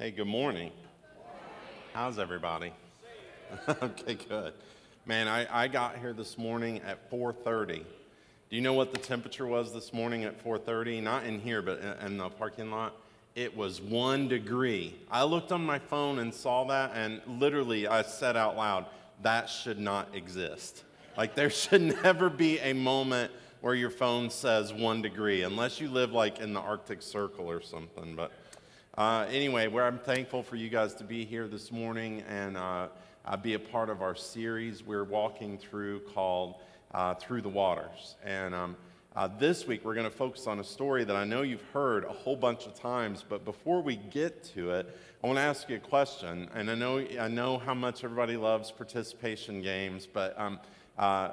Hey, good morning. How's everybody? okay, good. Man, I, I got here this morning at 4:30. Do you know what the temperature was this morning at 4:30? Not in here, but in, in the parking lot. It was one degree. I looked on my phone and saw that, and literally I said out loud, "That should not exist." Like there should never be a moment where your phone says one degree, unless you live like in the Arctic Circle or something. But uh, anyway, where I'm thankful for you guys to be here this morning and uh, uh, be a part of our series we're walking through called uh, Through the Waters. And um, uh, this week we're going to focus on a story that I know you've heard a whole bunch of times, but before we get to it, I want to ask you a question. And I know, I know how much everybody loves participation games, but um, uh,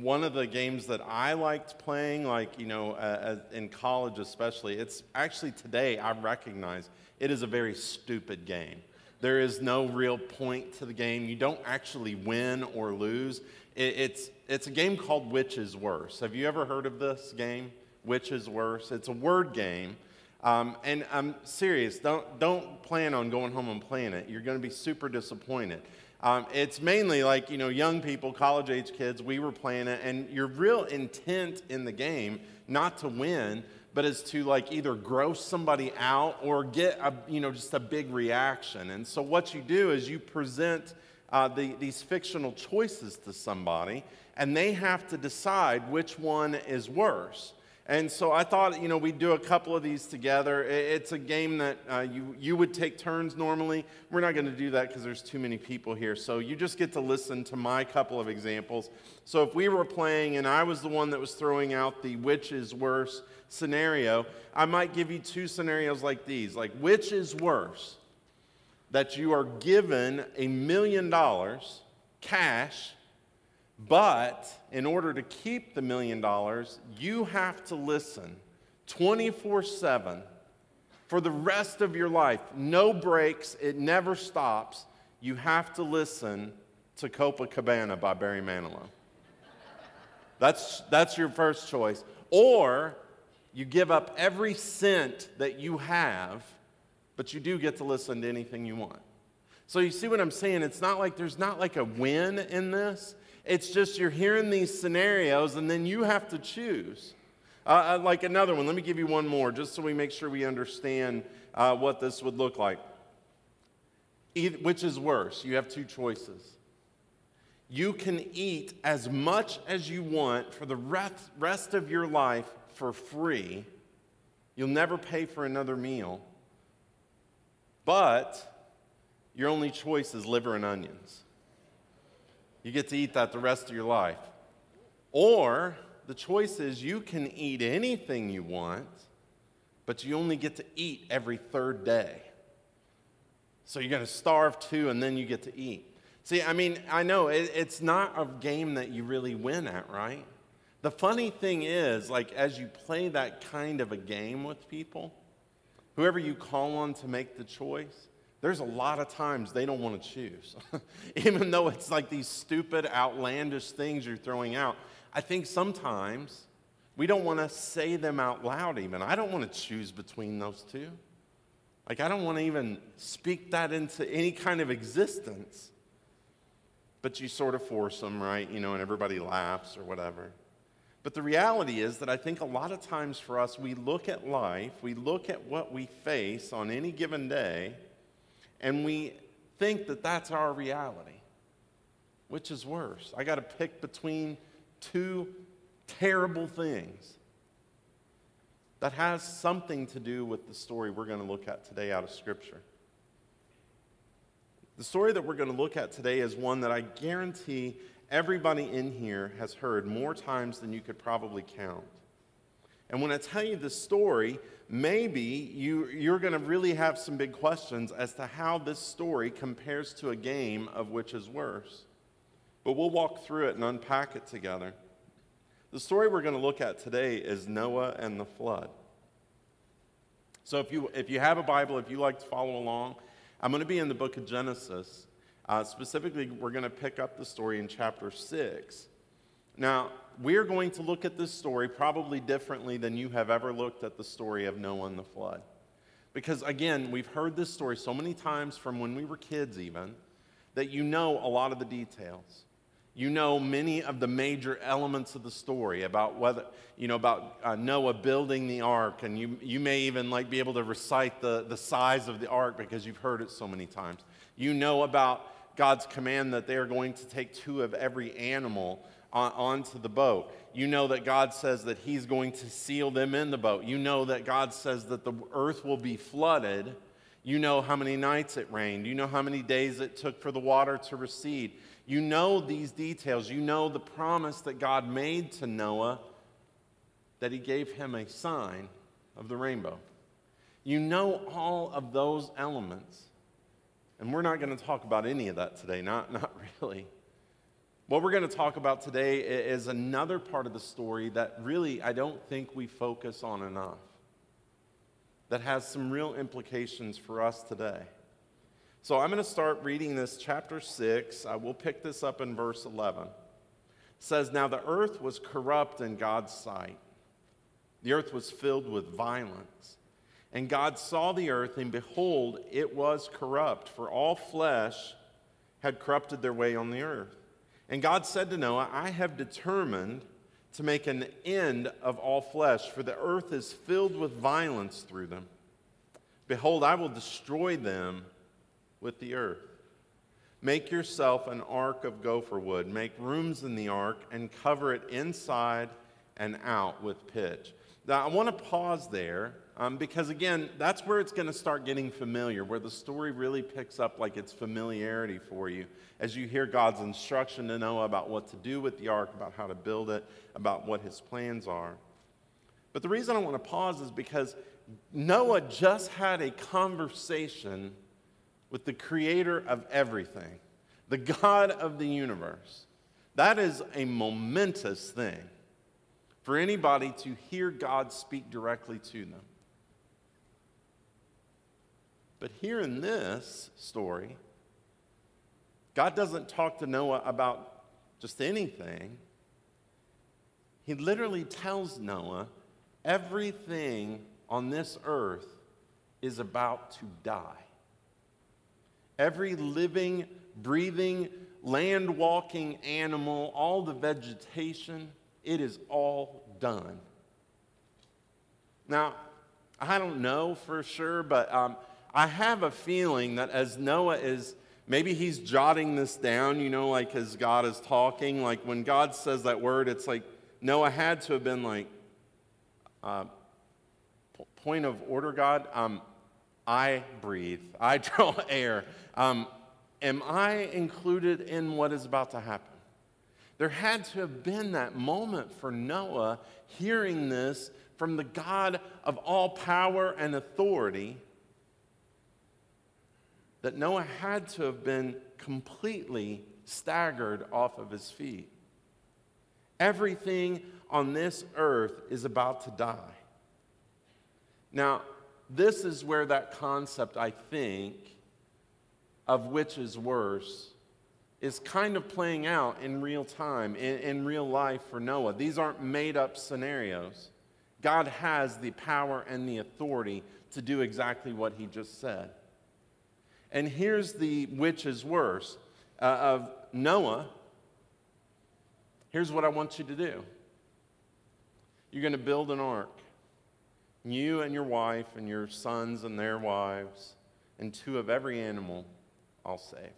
one of the games that I liked playing, like, you know, uh, in college especially, it's actually today I recognize it is a very stupid game. There is no real point to the game. You don't actually win or lose. It, it's, it's a game called Which is Worse. Have you ever heard of this game? Which is Worse? It's a word game. Um, and I'm serious, don't, don't plan on going home and playing it. You're going to be super disappointed. Um, it's mainly like, you know, young people, college age kids, we were playing it, and your real intent in the game, not to win, but is to like either gross somebody out or get a, you know, just a big reaction. And so what you do is you present uh, the, these fictional choices to somebody, and they have to decide which one is worse. And so I thought, you know, we'd do a couple of these together. It's a game that uh, you, you would take turns normally. We're not going to do that because there's too many people here. So you just get to listen to my couple of examples. So if we were playing and I was the one that was throwing out the which is worse scenario, I might give you two scenarios like these like, which is worse? That you are given a million dollars cash but in order to keep the million dollars, you have to listen 24 7 for the rest of your life. No breaks, it never stops. You have to listen to Copacabana by Barry Manilow. That's, that's your first choice. Or you give up every cent that you have, but you do get to listen to anything you want. So you see what I'm saying? It's not like there's not like a win in this. It's just you're hearing these scenarios and then you have to choose. Uh, uh, like another one, let me give you one more just so we make sure we understand uh, what this would look like. Either, which is worse? You have two choices. You can eat as much as you want for the rest, rest of your life for free. You'll never pay for another meal. But your only choice is liver and onions. You get to eat that the rest of your life. Or the choice is you can eat anything you want, but you only get to eat every third day. So you're going to starve too, and then you get to eat. See, I mean, I know it, it's not a game that you really win at, right? The funny thing is, like, as you play that kind of a game with people, whoever you call on to make the choice, there's a lot of times they don't want to choose. Even though it's like these stupid, outlandish things you're throwing out, I think sometimes we don't want to say them out loud, even. I don't want to choose between those two. Like, I don't want to even speak that into any kind of existence. But you sort of force them, right? You know, and everybody laughs or whatever. But the reality is that I think a lot of times for us, we look at life, we look at what we face on any given day, and we think that that's our reality. Which is worse? I got to pick between two terrible things that has something to do with the story we're going to look at today out of Scripture. The story that we're going to look at today is one that I guarantee everybody in here has heard more times than you could probably count. And when I tell you this story, maybe you, you're going to really have some big questions as to how this story compares to a game of which is worse. But we'll walk through it and unpack it together. The story we're going to look at today is Noah and the flood. So if you, if you have a Bible, if you like to follow along, I'm going to be in the book of Genesis. Uh, specifically, we're going to pick up the story in chapter 6. Now, we're going to look at this story probably differently than you have ever looked at the story of Noah and the flood. Because again, we've heard this story so many times from when we were kids, even, that you know a lot of the details. You know many of the major elements of the story about whether, you know, about uh, Noah building the ark, and you, you may even like be able to recite the, the size of the ark because you've heard it so many times. You know about God's command that they are going to take two of every animal on, onto the boat. You know that God says that He's going to seal them in the boat. You know that God says that the earth will be flooded. You know how many nights it rained. You know how many days it took for the water to recede. You know these details. You know the promise that God made to Noah that he gave him a sign of the rainbow. You know all of those elements. And we're not going to talk about any of that today, not, not really. What we're going to talk about today is another part of the story that really I don't think we focus on enough, that has some real implications for us today. So I'm going to start reading this chapter 6. I will pick this up in verse 11. It says, Now the earth was corrupt in God's sight. The earth was filled with violence. And God saw the earth, and behold, it was corrupt, for all flesh had corrupted their way on the earth. And God said to Noah, I have determined to make an end of all flesh, for the earth is filled with violence through them. Behold, I will destroy them with the earth. Make yourself an ark of gopher wood. Make rooms in the ark and cover it inside and out with pitch. Now, I want to pause there um, because, again, that's where it's going to start getting familiar, where the story really picks up like its familiarity for you as you hear God's instruction to Noah about what to do with the ark, about how to build it, about what his plans are. But the reason I want to pause is because Noah just had a conversation with the creator of everything, the God of the universe. That is a momentous thing for anybody to hear God speak directly to them. But here in this story, God doesn't talk to Noah about just anything. He literally tells Noah everything on this earth is about to die. Every living, breathing, land walking animal, all the vegetation, it is all done. Now, I don't know for sure, but um, I have a feeling that as Noah is, maybe he's jotting this down, you know, like as God is talking, like when God says that word, it's like Noah had to have been like, uh, point of order, God. Um, I breathe, I draw air. Um, am I included in what is about to happen? There had to have been that moment for Noah hearing this from the God of all power and authority that Noah had to have been completely staggered off of his feet. Everything on this earth is about to die. Now, this is where that concept, I think, of which is worse, is kind of playing out in real time, in, in real life for Noah. These aren't made up scenarios. God has the power and the authority to do exactly what he just said. And here's the which is worse uh, of Noah. Here's what I want you to do you're going to build an ark. You and your wife and your sons and their wives, and two of every animal I'll save.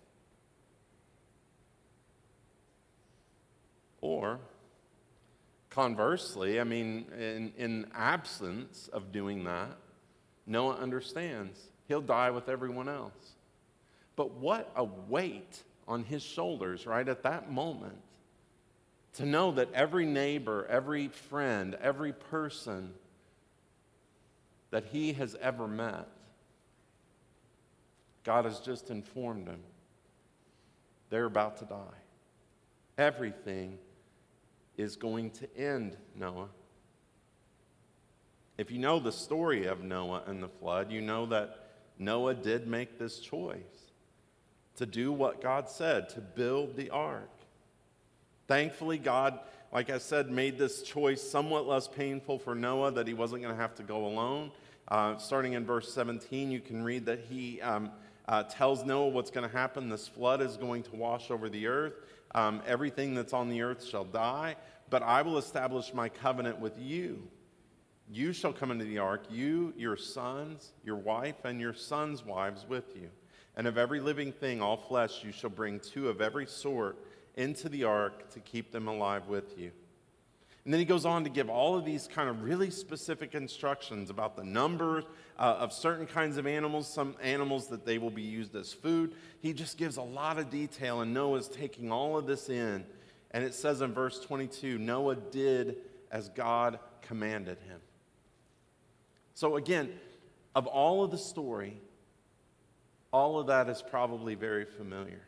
Or, conversely, I mean, in, in absence of doing that, Noah understands he'll die with everyone else. But what a weight on his shoulders, right, at that moment, to know that every neighbor, every friend, every person that he has ever met, God has just informed him they're about to die. Everything is going to end, Noah. If you know the story of Noah and the flood, you know that Noah did make this choice to do what God said, to build the ark. Thankfully, God, like I said, made this choice somewhat less painful for Noah that he wasn't going to have to go alone. Uh, starting in verse 17, you can read that he um, uh, tells Noah what's going to happen. This flood is going to wash over the earth. Um, everything that's on the earth shall die, but I will establish my covenant with you. You shall come into the ark, you, your sons, your wife, and your sons' wives with you. And of every living thing, all flesh, you shall bring two of every sort into the ark to keep them alive with you. And then he goes on to give all of these kind of really specific instructions about the numbers uh, of certain kinds of animals, some animals that they will be used as food. He just gives a lot of detail, and Noah's taking all of this in. And it says in verse 22 Noah did as God commanded him. So, again, of all of the story, all of that is probably very familiar.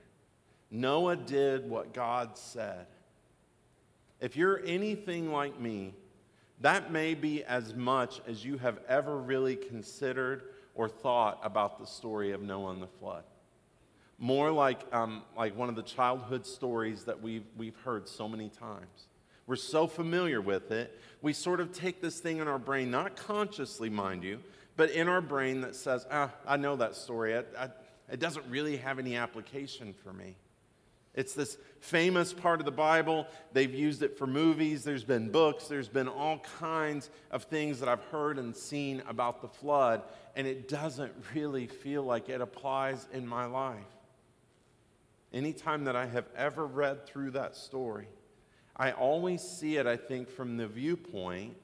Noah did what God said. If you're anything like me, that may be as much as you have ever really considered or thought about the story of Noah and the flood. More like, um, like one of the childhood stories that we've, we've heard so many times. We're so familiar with it, we sort of take this thing in our brain, not consciously, mind you, but in our brain that says, ah, I know that story. I, I, it doesn't really have any application for me. It's this famous part of the Bible. They've used it for movies. There's been books. There's been all kinds of things that I've heard and seen about the flood, and it doesn't really feel like it applies in my life. Anytime that I have ever read through that story, I always see it, I think, from the viewpoint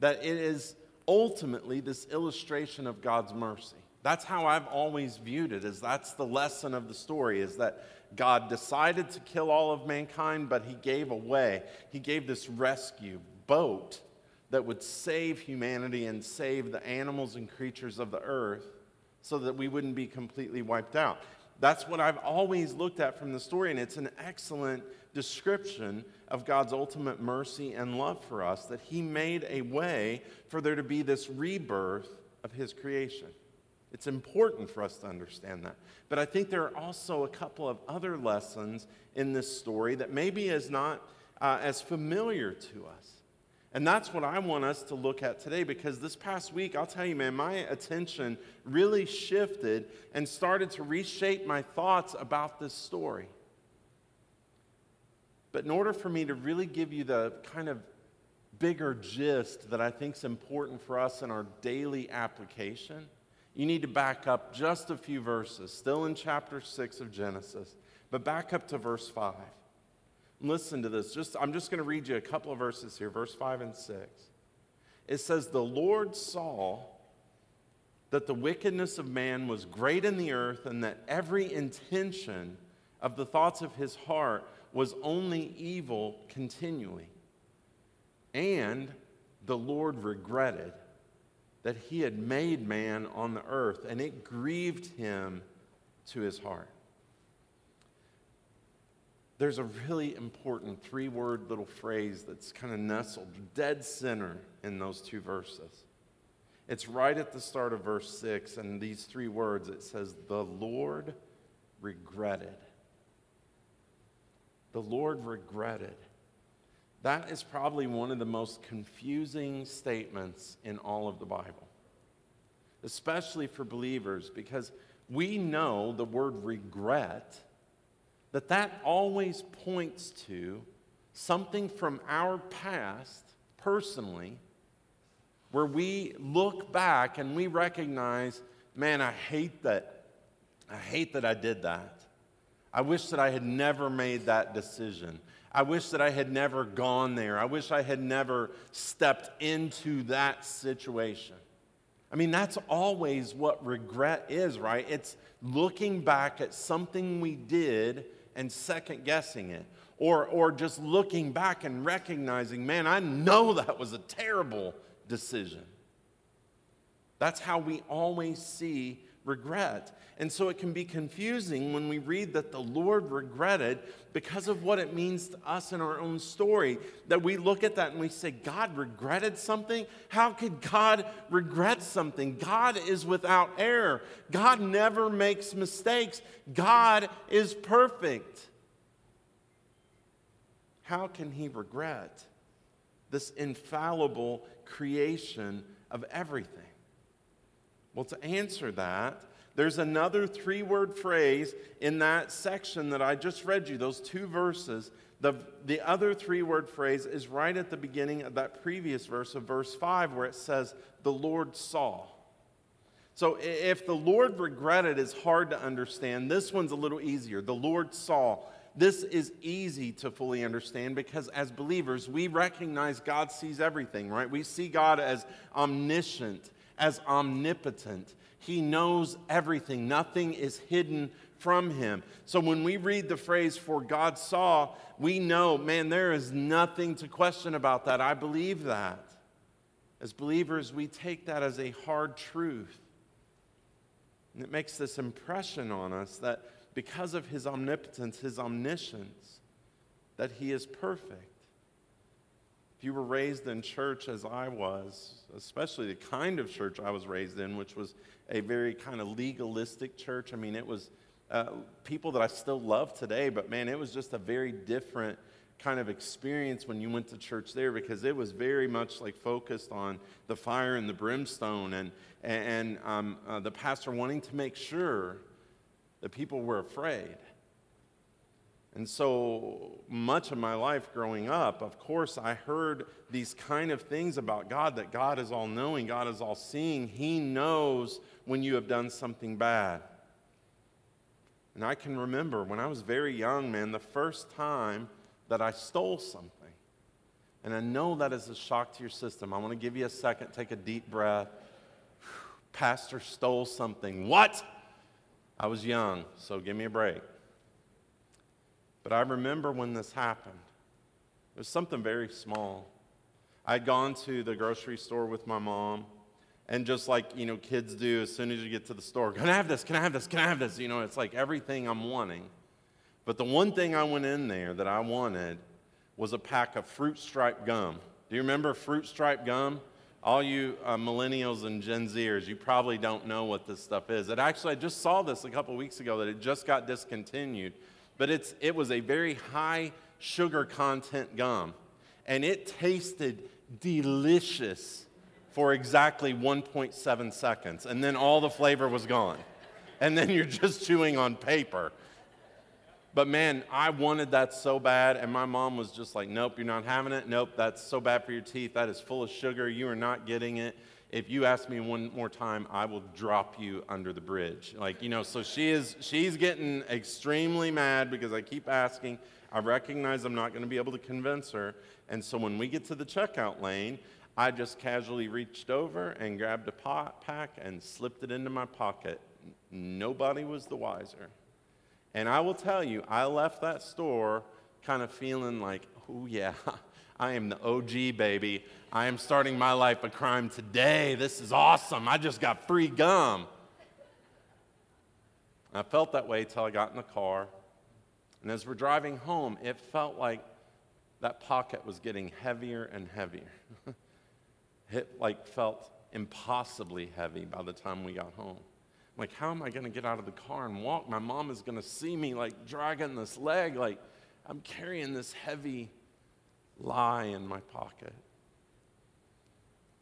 that it is ultimately this illustration of God's mercy. That's how I've always viewed it, is that's the lesson of the story, is that God decided to kill all of mankind, but he gave away. He gave this rescue boat that would save humanity and save the animals and creatures of the earth so that we wouldn't be completely wiped out. That's what I've always looked at from the story, and it's an excellent description of God's ultimate mercy and love for us that He made a way for there to be this rebirth of His creation. It's important for us to understand that. But I think there are also a couple of other lessons in this story that maybe is not uh, as familiar to us. And that's what I want us to look at today because this past week, I'll tell you, man, my attention really shifted and started to reshape my thoughts about this story. But in order for me to really give you the kind of bigger gist that I think is important for us in our daily application, you need to back up just a few verses, still in chapter 6 of Genesis, but back up to verse 5. Listen to this. Just, I'm just going to read you a couple of verses here, verse 5 and 6. It says, The Lord saw that the wickedness of man was great in the earth, and that every intention of the thoughts of his heart was only evil continually. And the Lord regretted that he had made man on the earth, and it grieved him to his heart. There's a really important three word little phrase that's kind of nestled dead center in those two verses. It's right at the start of verse 6, and these three words it says, The Lord regretted. The Lord regretted. That is probably one of the most confusing statements in all of the Bible, especially for believers, because we know the word regret, that that always points to something from our past, personally, where we look back and we recognize, man, I hate that. I hate that I did that. I wish that I had never made that decision. I wish that I had never gone there. I wish I had never stepped into that situation. I mean, that's always what regret is, right? It's looking back at something we did and second guessing it. Or, or just looking back and recognizing, man, I know that was a terrible decision. That's how we always see regret. And so it can be confusing when we read that the Lord regretted because of what it means to us in our own story. That we look at that and we say, God regretted something? How could God regret something? God is without error, God never makes mistakes, God is perfect. How can He regret this infallible creation of everything? Well, to answer that, there's another three word phrase in that section that I just read you, those two verses. The, the other three word phrase is right at the beginning of that previous verse of verse 5, where it says, The Lord saw. So if the Lord regretted is hard to understand, this one's a little easier. The Lord saw. This is easy to fully understand because as believers, we recognize God sees everything, right? We see God as omniscient, as omnipotent. He knows everything, nothing is hidden from him. So when we read the phrase, for God saw, we know, man, there is nothing to question about that. I believe that. As believers, we take that as a hard truth. And it makes this impression on us that because of his omnipotence, his omniscience, that he is perfect. If you were raised in church as I was, especially the kind of church I was raised in, which was a very kind of legalistic church, I mean, it was uh, people that I still love today, but man, it was just a very different kind of experience when you went to church there because it was very much like focused on the fire and the brimstone and, and um, uh, the pastor wanting to make sure that people were afraid. And so much of my life growing up, of course, I heard these kind of things about God that God is all knowing, God is all seeing. He knows when you have done something bad. And I can remember when I was very young, man, the first time that I stole something. And I know that is a shock to your system. I want to give you a second, take a deep breath. Pastor stole something. What? I was young, so give me a break. But I remember when this happened. It was something very small. I'd gone to the grocery store with my mom, and just like you know kids do, as soon as you get to the store, can I have this? Can I have this? Can I have this? You know, it's like everything I'm wanting. But the one thing I went in there that I wanted was a pack of fruit stripe gum. Do you remember fruit stripe gum? All you uh, millennials and Gen Zers, you probably don't know what this stuff is. It actually, I just saw this a couple weeks ago that it just got discontinued, but it's, it was a very high sugar content gum, and it tasted delicious for exactly 1.7 seconds, and then all the flavor was gone. And then you're just chewing on paper. But man, I wanted that so bad, and my mom was just like, Nope, you're not having it. Nope, that's so bad for your teeth. That is full of sugar. You are not getting it. If you ask me one more time, I will drop you under the bridge. Like, you know, so she is she's getting extremely mad because I keep asking. I recognize I'm not going to be able to convince her. And so when we get to the checkout lane, I just casually reached over and grabbed a pot pack and slipped it into my pocket. Nobody was the wiser. And I will tell you, I left that store kind of feeling like, oh, yeah, I am the OG, baby. I am starting my life a crime today. This is awesome. I just got free gum. I felt that way till I got in the car. And as we're driving home, it felt like that pocket was getting heavier and heavier. it like felt impossibly heavy by the time we got home like, how am I going to get out of the car and walk? My mom is going to see me like dragging this leg. Like, I'm carrying this heavy lie in my pocket.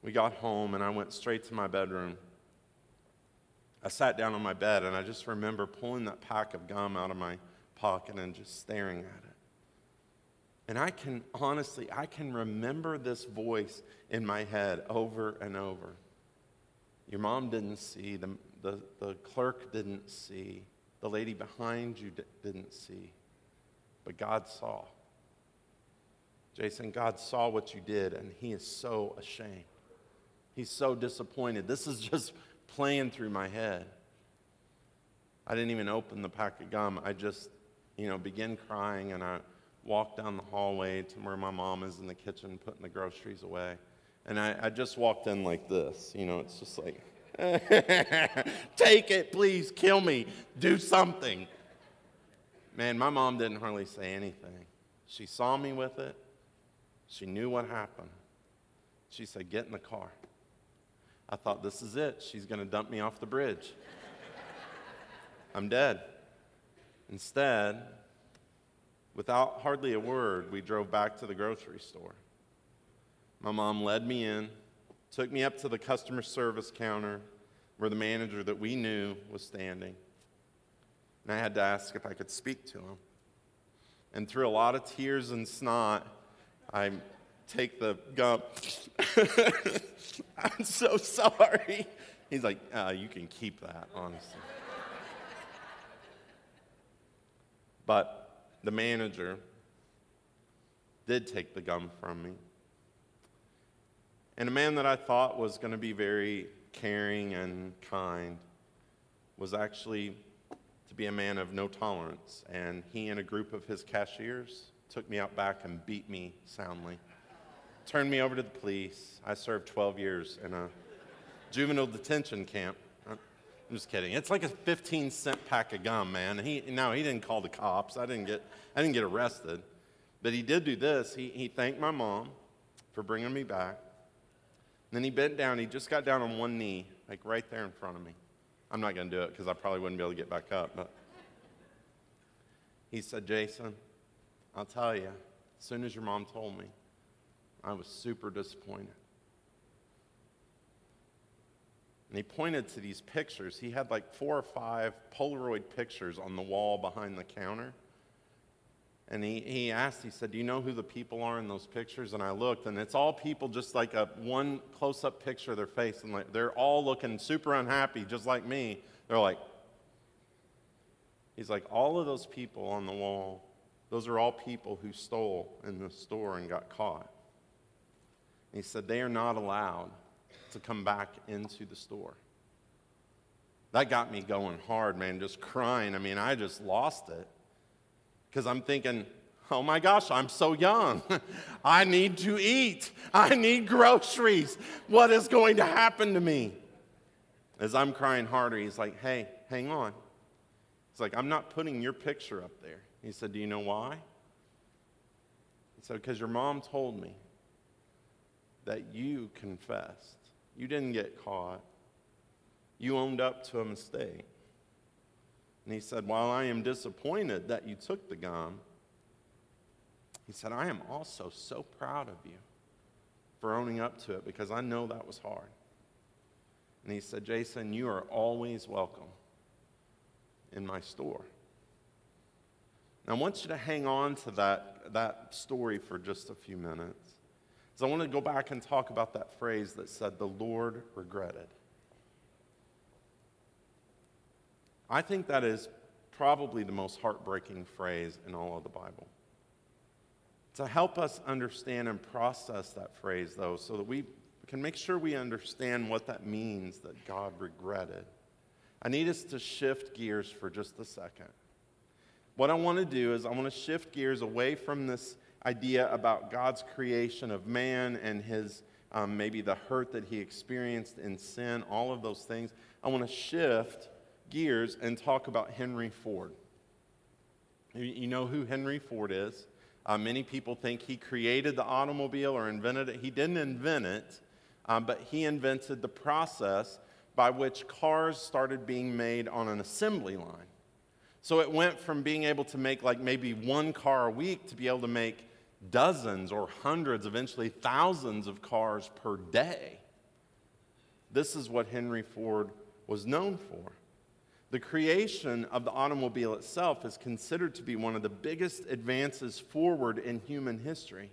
We got home and I went straight to my bedroom. I sat down on my bed and I just remember pulling that pack of gum out of my pocket and just staring at it. And I can honestly, I can remember this voice in my head over and over. Your mom didn't see, the, the, the clerk didn't see, the lady behind you d- didn't see, but God saw. Jason, God saw what you did, and He is so ashamed. He's so disappointed. This is just playing through my head. I didn't even open the pack of gum. I just, you know, began crying, and I walked down the hallway to where my mom is in the kitchen putting the groceries away. And I, I just walked in like this. You know, it's just like, Take it, please, kill me, do something. Man, my mom didn't hardly say anything. She saw me with it, she knew what happened. She said, Get in the car. I thought, This is it. She's going to dump me off the bridge. I'm dead. Instead, without hardly a word, we drove back to the grocery store. My mom led me in, took me up to the customer service counter, where the manager that we knew was standing. And I had to ask if I could speak to him. And through a lot of tears and snot, I take the gum. I'm so sorry. He's like, uh, You can keep that, honestly. but the manager did take the gum from me. And a man that I thought was going to be very caring and kind was actually to be a man of no tolerance. And he and a group of his cashiers took me out back and beat me soundly. Turned me over to the police. I served 12 years in a juvenile detention camp. I'm just kidding. It's like a 15 cent pack of gum, man. He, no, he didn't call the cops. I didn't get, I didn't get arrested. But he did do this. He, he thanked my mom for bringing me back. And then he bent down. He just got down on one knee, like right there in front of me. I'm not going to do it because I probably wouldn't be able to get back up. But he said, Jason, I'll tell you, as soon as your mom told me, I was super disappointed. And he pointed to these pictures. He had like four or five Polaroid pictures on the wall behind the counter. And he, he asked, he said, Do you know who the people are in those pictures? And I looked, and it's all people just like a one close up picture of their face. And like, they're all looking super unhappy, just like me. They're like, He's like, All of those people on the wall, those are all people who stole in the store and got caught. And he said, They are not allowed to come back into the store. That got me going hard, man, just crying. I mean, I just lost it because I'm thinking, oh my gosh, I'm so young. I need to eat. I need groceries. What is going to happen to me? As I'm crying harder, he's like, hey, hang on. He's like, I'm not putting your picture up there. He said, Do you know why? He said, Because your mom told me that you confessed. You didn't get caught. You owned up to a mistake. And he said, While I am disappointed that you took the gum, he said, I am also so proud of you for owning up to it because I know that was hard. And he said, Jason, you are always welcome in my store. And I want you to hang on to that, that story for just a few minutes. Because I want to go back and talk about that phrase that said, the Lord regretted. I think that is probably the most heartbreaking phrase in all of the Bible. To help us understand and process that phrase, though, so that we can make sure we understand what that means that God regretted, I need us to shift gears for just a second. What I want to do is, I want to shift gears away from this idea about God's creation of man and his um, maybe the hurt that he experienced in sin, all of those things. I want to shift gears and talk about Henry Ford. You know who Henry Ford is. Uh, many people think he created the automobile or invented it. He didn't invent it, um, but he invented the process by which cars started being made on an assembly line. So it went from being able to make like maybe one car a week to be able to make dozens or hundreds, eventually thousands of cars per day. This is what Henry Ford was known for. The creation of the automobile itself is considered to be one of the biggest advances forward in human history.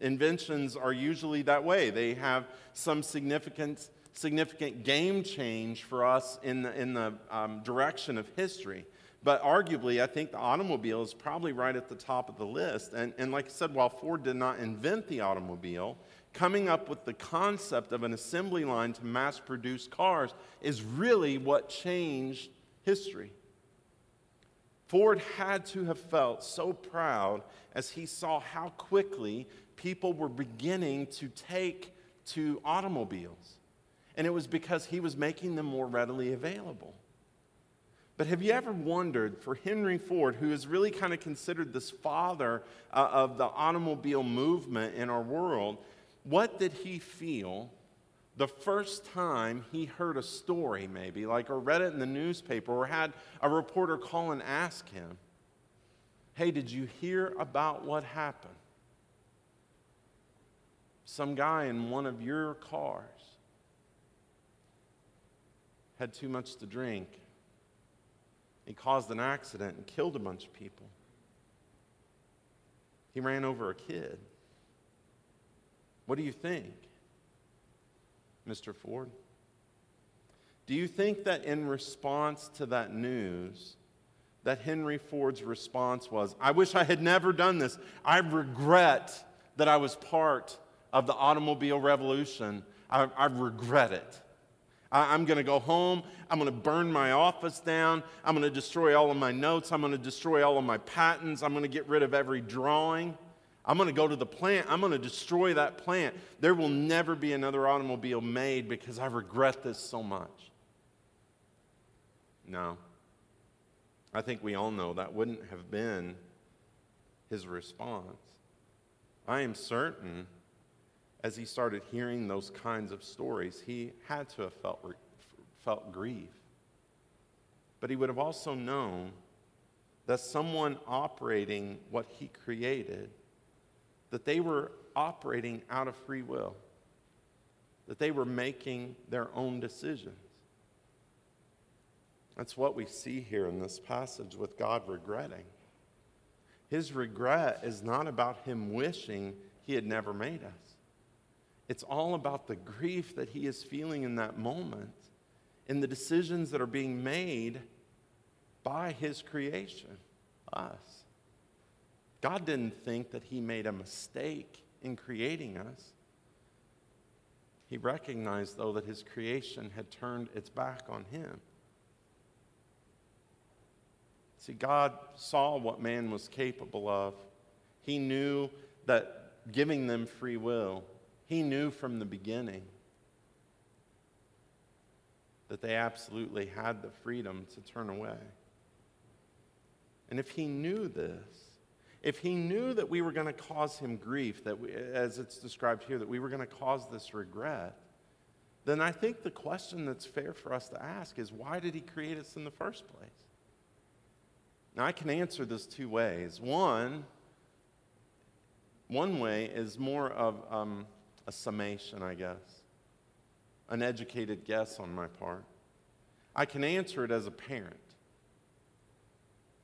Inventions are usually that way. They have some significant, significant game change for us in the, in the um, direction of history. But arguably, I think the automobile is probably right at the top of the list. And, and like I said, while Ford did not invent the automobile, coming up with the concept of an assembly line to mass produce cars is really what changed history. Ford had to have felt so proud as he saw how quickly people were beginning to take to automobiles. And it was because he was making them more readily available. But have you ever wondered for Henry Ford, who is really kind of considered this father uh, of the automobile movement in our world, what did he feel the first time he heard a story, maybe, like, or read it in the newspaper, or had a reporter call and ask him, Hey, did you hear about what happened? Some guy in one of your cars had too much to drink. He caused an accident and killed a bunch of people. He ran over a kid. What do you think, Mr. Ford? Do you think that in response to that news, that Henry Ford's response was, I wish I had never done this. I regret that I was part of the automobile revolution. I, I regret it. I, I'm going to go home. I'm going to burn my office down. I'm going to destroy all of my notes. I'm going to destroy all of my patents. I'm going to get rid of every drawing. I'm going to go to the plant. I'm going to destroy that plant. There will never be another automobile made because I regret this so much. No. I think we all know that wouldn't have been his response. I am certain as he started hearing those kinds of stories, he had to have felt, felt grief. But he would have also known that someone operating what he created, that they were operating out of free will, that they were making their own decisions. That's what we see here in this passage with God regretting. His regret is not about him wishing he had never made us. It's all about the grief that he is feeling in that moment in the decisions that are being made by his creation, us. God didn't think that he made a mistake in creating us. He recognized, though, that his creation had turned its back on him. See, God saw what man was capable of. He knew that giving them free will, He knew from the beginning that they absolutely had the freedom to turn away. And if He knew this, if He knew that we were going to cause Him grief, that we, as it's described here, that we were going to cause this regret, then I think the question that's fair for us to ask is why did He create us in the first place? Now, I can answer this two ways. One, one way is more of um, a summation, I guess, an educated guess on my part. I can answer it as a parent.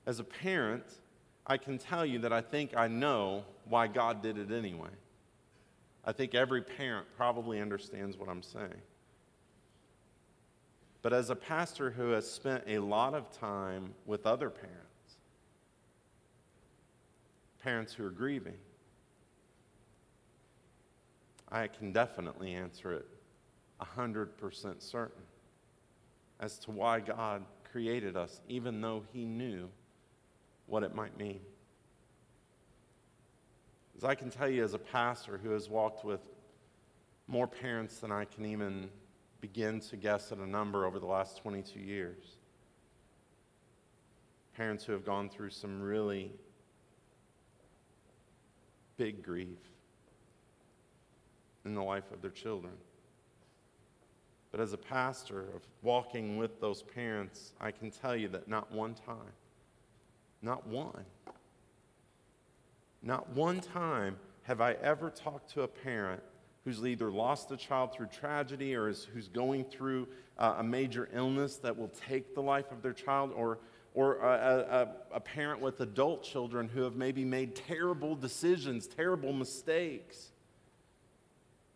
As a parent, I can tell you that I think I know why God did it anyway. I think every parent probably understands what I'm saying. But as a pastor who has spent a lot of time with other parents, parents who are grieving? I can definitely answer it 100% certain as to why God created us, even though He knew what it might mean. As I can tell you, as a pastor who has walked with more parents than I can even begin to guess at a number over the last 22 years, parents who have gone through some really big grief in the life of their children. But as a pastor of walking with those parents, I can tell you that not one time, not one, not one time have I ever talked to a parent who's either lost a child through tragedy or is, who's going through uh, a major illness that will take the life of their child or or a, a, a, parent with adult children who have maybe made terrible decisions, terrible mistakes.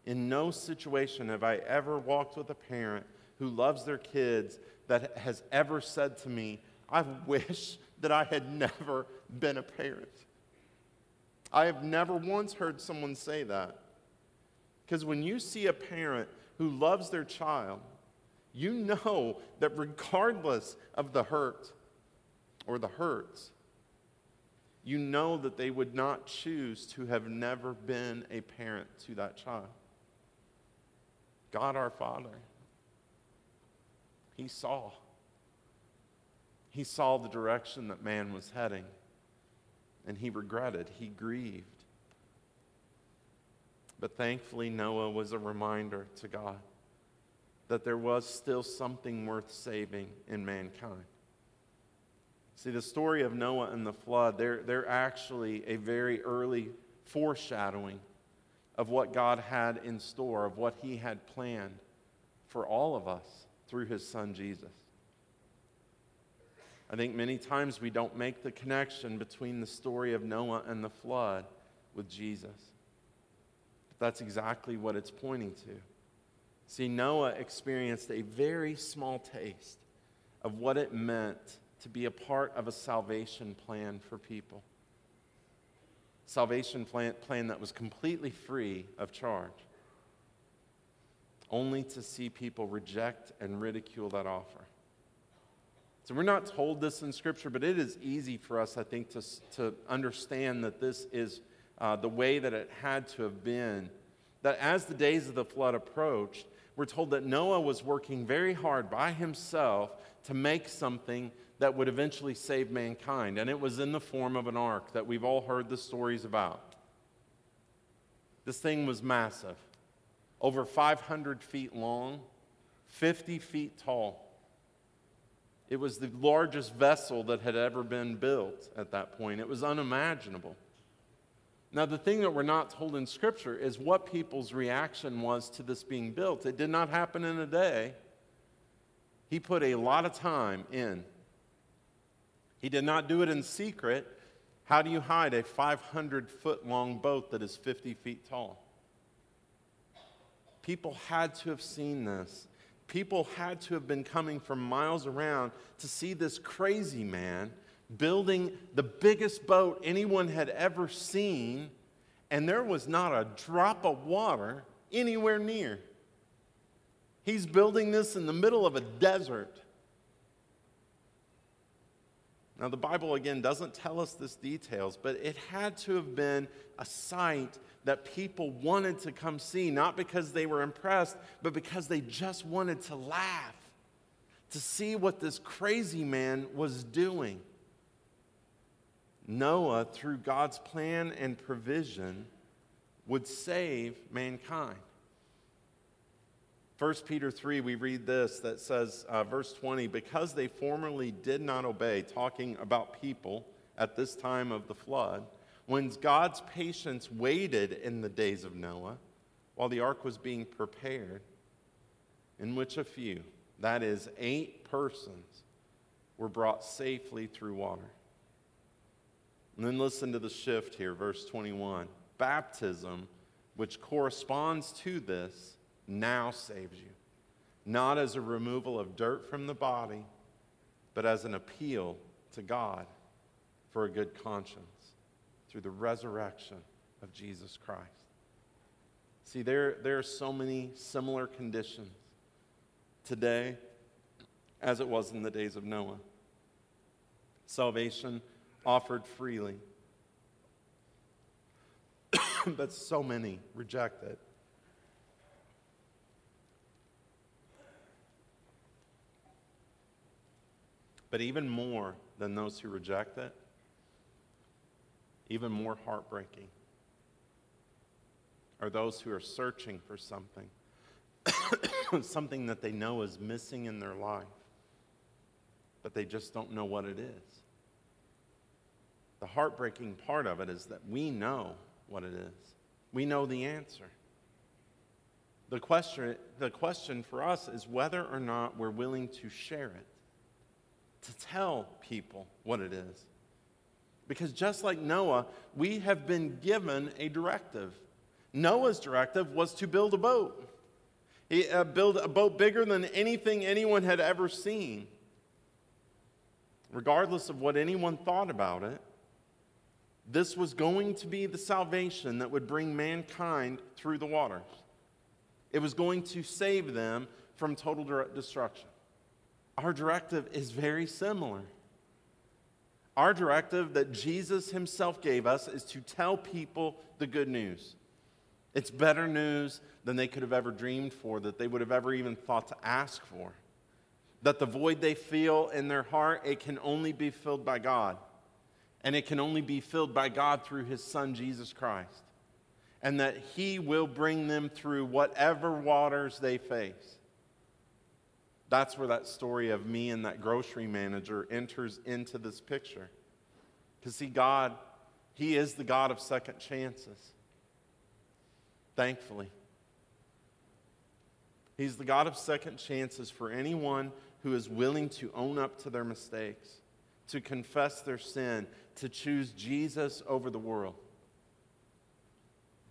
In no situation have I ever walked with a parent who loves their kids that has ever said to me, I wish that I had never been a parent. I have never once heard someone say that. Because when you see a parent who loves their child, you know that regardless of the hurt, or the hurts, you know that they would not choose to have never been a parent to that child. God our Father, He saw. He saw the direction that man was heading, and he regretted, he grieved. But thankfully, Noah was a reminder to God that there was still something worth saving in mankind. See, the story of Noah and the flood, they're, they're actually a very early foreshadowing of what God had in store, of what He had planned for all of us through his son Jesus. I think many times we don't make the connection between the story of Noah and the flood with Jesus. But that's exactly what it's pointing to. See, Noah experienced a very small taste of what it meant to be a part of a salvation plan for people. Salvation plan, plan that was completely free of charge, only to see people reject and ridicule that offer. So we're not told this in Scripture, but it is easy for us, I think, to, to understand that this is uh, the way that it had to have been. That as the days of the flood approached, we're told that Noah was working very hard by himself to make something that would eventually save mankind. And it was in the form of an ark that we've all heard the stories about. This thing was massive, over 500 feet long, 50 feet tall. It was the largest vessel that had ever been built at that point. It was unimaginable. Now, the thing that we're not told in Scripture is what people's reaction was to this being built. It did not happen in a day. He put a lot of time in. He did not do it in secret. How do you hide a 500 foot long boat that is 50 feet tall? People had to have seen this. People had to have been coming from miles around to see this crazy man building the biggest boat anyone had ever seen, and there was not a drop of water anywhere near. He's building this in the middle of a desert. Now, the Bible, again, doesn't tell us this details, but it had to have been a sight that people wanted to come see, not because they were impressed, but because they just wanted to laugh, to see what this crazy man was doing. Noah, through God's plan and provision, would save mankind. 1 Peter 3, we read this that says, uh, verse 20, because they formerly did not obey, talking about people at this time of the flood, when God's patience waited in the days of Noah while the ark was being prepared, in which a few, that is, eight persons, were brought safely through water. And then listen to the shift here, verse 21. Baptism, which corresponds to this, now saves you, not as a removal of dirt from the body, but as an appeal to God for a good conscience through the resurrection of Jesus Christ. See, there, there are so many similar conditions today as it was in the days of Noah. Salvation offered freely. but so many reject it. But even more than those who reject it, even more heartbreaking, are those who are searching for something, something that they know is missing in their life, but they just don't know what it is. The heartbreaking part of it is that we know what it is, we know the answer. The question, the question for us is whether or not we're willing to share it, to tell people what it is. Because just like Noah, we have been given a directive. Noah's directive was to build a boat. He uh, build a boat bigger than anything anyone had ever seen. Regardless of what anyone thought about it, this was going to be the salvation that would bring mankind through the waters. It was going to save them from total destruction. Our directive is very similar. Our directive that Jesus himself gave us is to tell people the good news. It's better news than they could have ever dreamed for, that they would have ever even thought to ask for. That the void they feel in their heart, it can only be filled by God. And it can only be filled by God through his son, Jesus Christ. And that he will bring them through whatever waters they face. That's where that story of me and that grocery manager enters into this picture. Because, see, God, He is the God of second chances. Thankfully. He's the God of second chances for anyone who is willing to own up to their mistakes, to confess their sin, to choose Jesus over the world.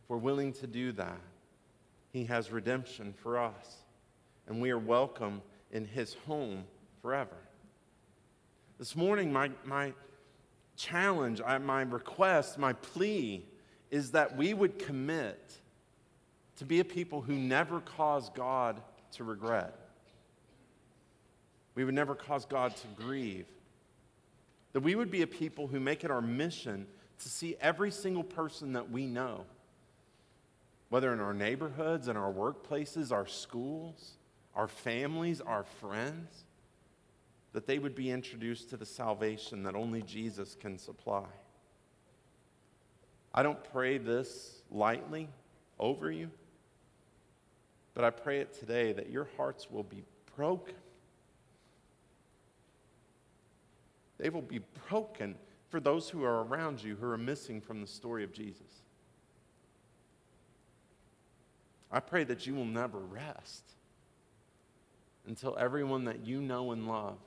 If we're willing to do that, He has redemption for us, and we are welcome in His home forever. This morning, my, my challenge, my request, my plea is that we would commit to be a people who never cause God to regret. We would never cause God to grieve. That we would be a people who make it our mission to see every single person that we know, whether in our neighborhoods, in our workplaces, our schools, our families, our friends, that they would be introduced to the salvation that only Jesus can supply. I don't pray this lightly over you, but I pray it today that your hearts will be broken. They will be broken for those who are around you who are missing from the story of Jesus. I pray that you will never rest until everyone that you know and love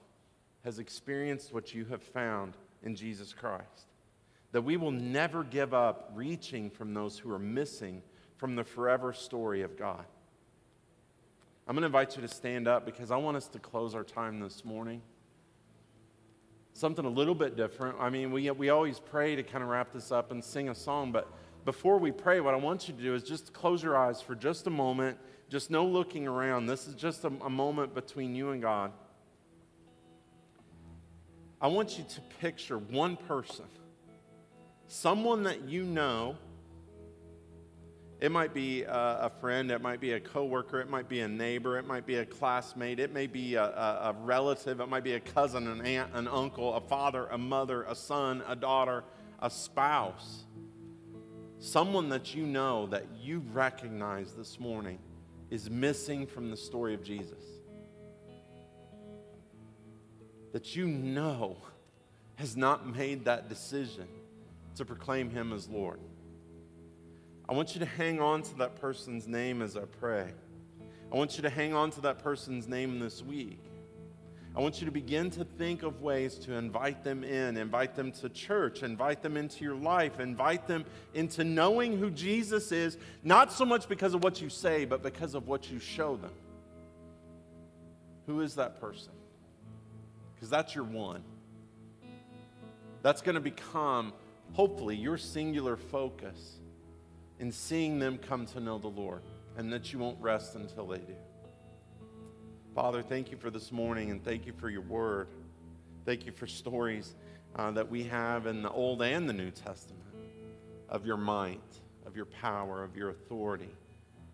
has experienced what you have found in Jesus Christ. That we will never give up reaching from those who are missing from the forever story of God. I'm going to invite you to stand up because I want us to close our time this morning. Something a little bit different. I mean, we, we always pray to kind of wrap this up and sing a song, but before we pray, what I want you to do is just close your eyes for just a moment. Just no looking around. This is just a, a moment between you and God. I want you to picture one person, someone that you know. It might be a, friend, it might be a coworker, it might be a neighbor, it might be a classmate, it may be a, a, a relative, it might be a cousin, an aunt, an uncle, a father, a mother, a son, a daughter, a spouse. Someone that you know that you recognize this morning is missing from the story of Jesus that you know has not made that decision to proclaim him as Lord. I want you to hang on to that person's name as I pray. I want you to hang on to that person's name this week. I want you to begin to think of ways to invite them in, invite them to church, invite them into your life, invite them into knowing who Jesus is, not so much because of what you say, but because of what you show them. Who is that person? because that's your one. That's going to become, hopefully, your singular focus in seeing them come to know the Lord and that you won't rest until they do. Father, thank you for this morning and thank you for your word. Thank you for stories uh, that we have in the Old and the New Testament of your might, of your power, of your authority,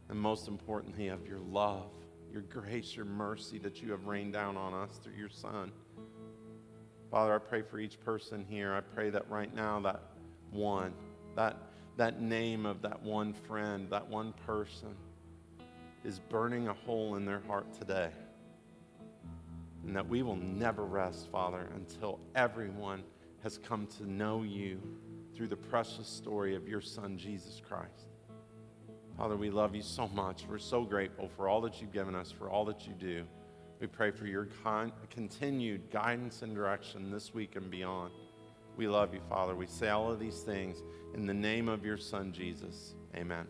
and most importantly, of your love, your grace, your mercy that you have rained down on us through your Son. Father, I pray for each person here. I pray that right now, that one, that, that name of that one friend, that one person, is burning a hole in their heart today. And that we will never rest, Father, until everyone has come to know you through the precious story of your Son, Jesus Christ. Father, we love you so much. We're so grateful for all that you've given us, for all that you do. We pray for your con- continued guidance and direction this week and beyond. We love you, Father. We say all of these things in the name of your Son, Jesus. Amen.